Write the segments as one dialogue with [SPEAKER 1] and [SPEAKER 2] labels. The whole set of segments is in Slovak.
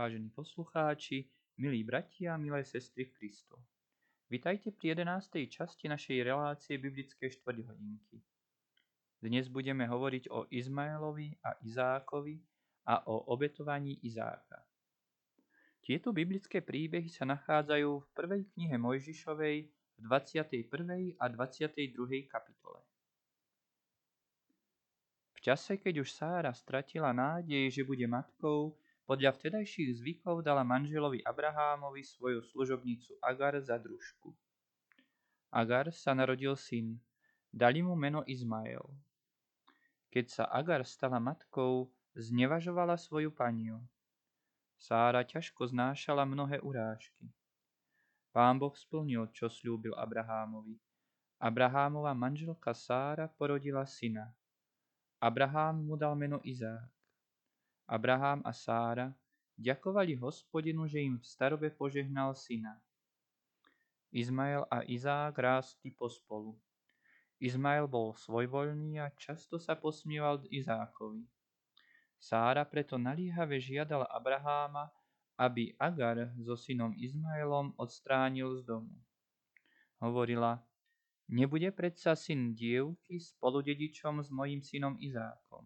[SPEAKER 1] Vážení poslucháči, milí bratia, milé sestry v Kristu. Vitajte pri 11. časti našej relácie Biblické štvrťhodinky. Dnes budeme hovoriť o Izmaelovi a Izákovi a o obetovaní Izáka. Tieto biblické príbehy sa nachádzajú v prvej knihe Mojžišovej v 21. a 22. kapitole. V čase, keď už Sára stratila nádej, že bude matkou, podľa vtedajších zvykov dala manželovi Abrahámovi svoju služobnicu Agar za družku. Agar sa narodil syn, dali mu meno Izmael. Keď sa Agar stala matkou, znevažovala svoju paniu. Sára ťažko znášala mnohé urážky. Pán Boh splnil, čo slúbil Abrahámovi. Abrahámova manželka Sára porodila syna. Abrahám mu dal meno Izák. Abrahám a Sára ďakovali hospodinu, že im v starobe požehnal syna. Izmael a Izák rástli pospolu. Izmael bol svojvoľný a často sa posmieval Izákovi. Sára preto nalíhave žiadala Abraháma, aby Agar so synom Izmaelom odstránil z domu. Hovorila, Nebude predsa syn dievky spoludedičom s mojim synom Izákom.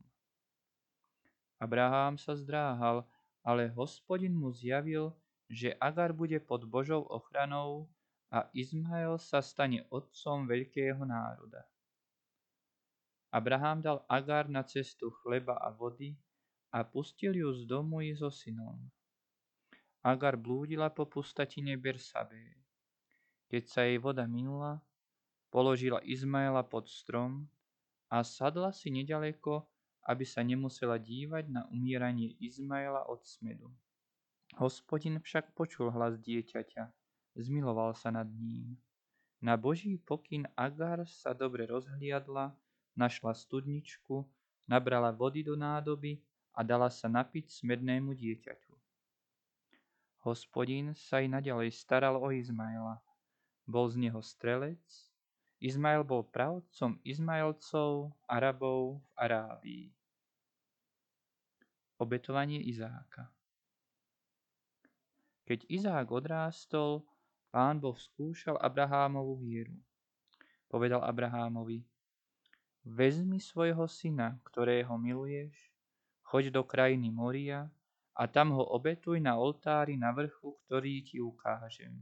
[SPEAKER 1] Abraham sa zdráhal, ale hospodin mu zjavil, že Agar bude pod Božou ochranou a Izmael sa stane otcom veľkého národa. Abraham dal Agar na cestu chleba a vody a pustil ju z domu i so synom. Agar blúdila po pustatine Bersabé. Keď sa jej voda minula, položila Izmaela pod strom a sadla si nedaleko, aby sa nemusela dívať na umieranie Izmaela od smedu. Hospodin však počul hlas dieťaťa, zmiloval sa nad ním. Na Boží pokyn Agar sa dobre rozhliadla, našla studničku, nabrala vody do nádoby a dala sa napiť smednému dieťaťu. Hospodin sa i naďalej staral o Izmaela. Bol z neho strelec, Izmael bol pravcom Izmaelcov, Arabov v Arábii. Obetovanie Izáka Keď Izák odrástol, pán Boh skúšal Abrahámovu vieru. Povedal Abrahámovi, vezmi svojho syna, ktorého miluješ, choď do krajiny Moria a tam ho obetuj na oltári na vrchu, ktorý ti ukážem.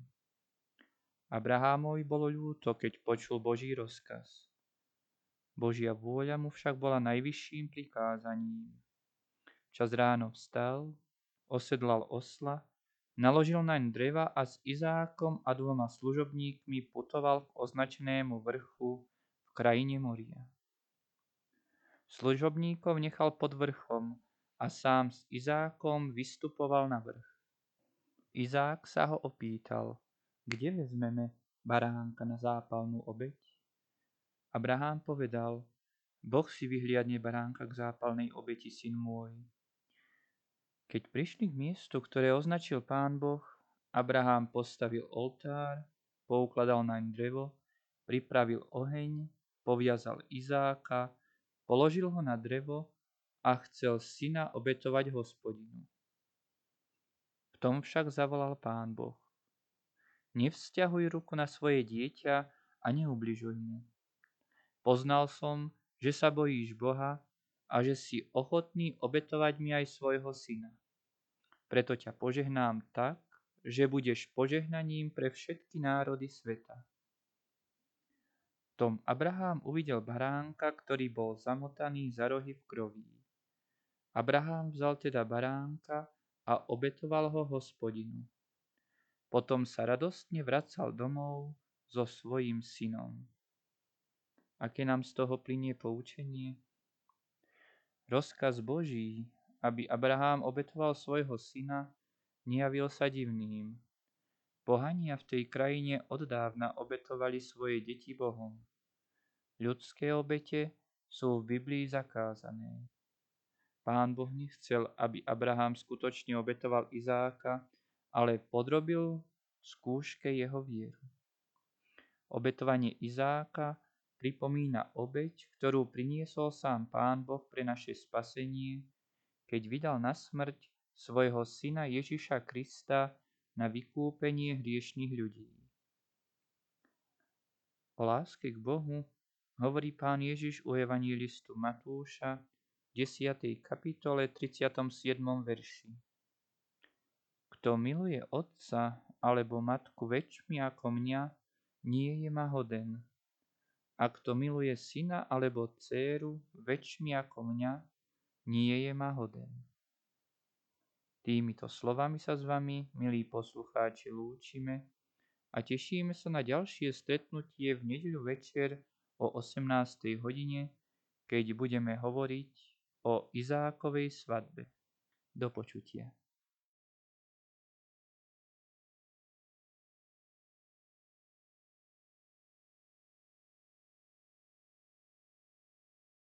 [SPEAKER 1] Abrahámovi bolo ľúto, keď počul Boží rozkaz. Božia vôľa mu však bola najvyšším prikázaním. Čas ráno vstal, osedlal osla, naložil naň dreva a s Izákom a dvoma služobníkmi putoval k označenému vrchu v krajine Moria. Služobníkov nechal pod vrchom a sám s Izákom vystupoval na vrch. Izák sa ho opýtal – kde vezmeme baránka na zápalnú obeď? Abraham povedal, Boh si vyhliadne baránka k zápalnej obeti, syn môj. Keď prišli k miestu, ktoré označil pán Boh, Abraham postavil oltár, poukladal naň drevo, pripravil oheň, poviazal Izáka, položil ho na drevo a chcel syna obetovať hospodinu. V tom však zavolal pán Boh. Nevzťahuj ruku na svoje dieťa a neubližuj mu. Poznal som, že sa bojíš Boha a že si ochotný obetovať mi aj svojho syna. Preto ťa požehnám tak, že budeš požehnaním pre všetky národy sveta. Tom Abraham uvidel baránka, ktorý bol zamotaný za rohy v kroví. Abraham vzal teda baránka a obetoval ho hospodinu. Potom sa radostne vracal domov so svojím synom. Aké nám z toho plinie poučenie? Rozkaz Boží, aby Abraham obetoval svojho syna, nejavil sa divným. Pohania v tej krajine oddávna obetovali svoje deti Bohom. Ľudské obete sú v Biblii zakázané. Pán Boh nechcel, aby Abraham skutočne obetoval Izáka, ale podrobil skúške jeho vieru. Obetovanie Izáka pripomína obeť, ktorú priniesol sám Pán Boh pre naše spasenie, keď vydal na smrť svojho syna Ježiša Krista na vykúpenie hriešných ľudí. O láske k Bohu hovorí pán Ježiš u evangelistu Matúša v 10. kapitole 37. verši. Kto miluje otca alebo matku väčšmi ako mňa, nie je ma hoden. A kto miluje syna alebo dceru väčšmi ako mňa, nie je ma hoden. Týmito slovami sa s vami, milí poslucháči, lúčime a tešíme sa na ďalšie stretnutie v nedeľu večer o 18. hodine, keď budeme hovoriť o Izákovej svadbe. Do počutia.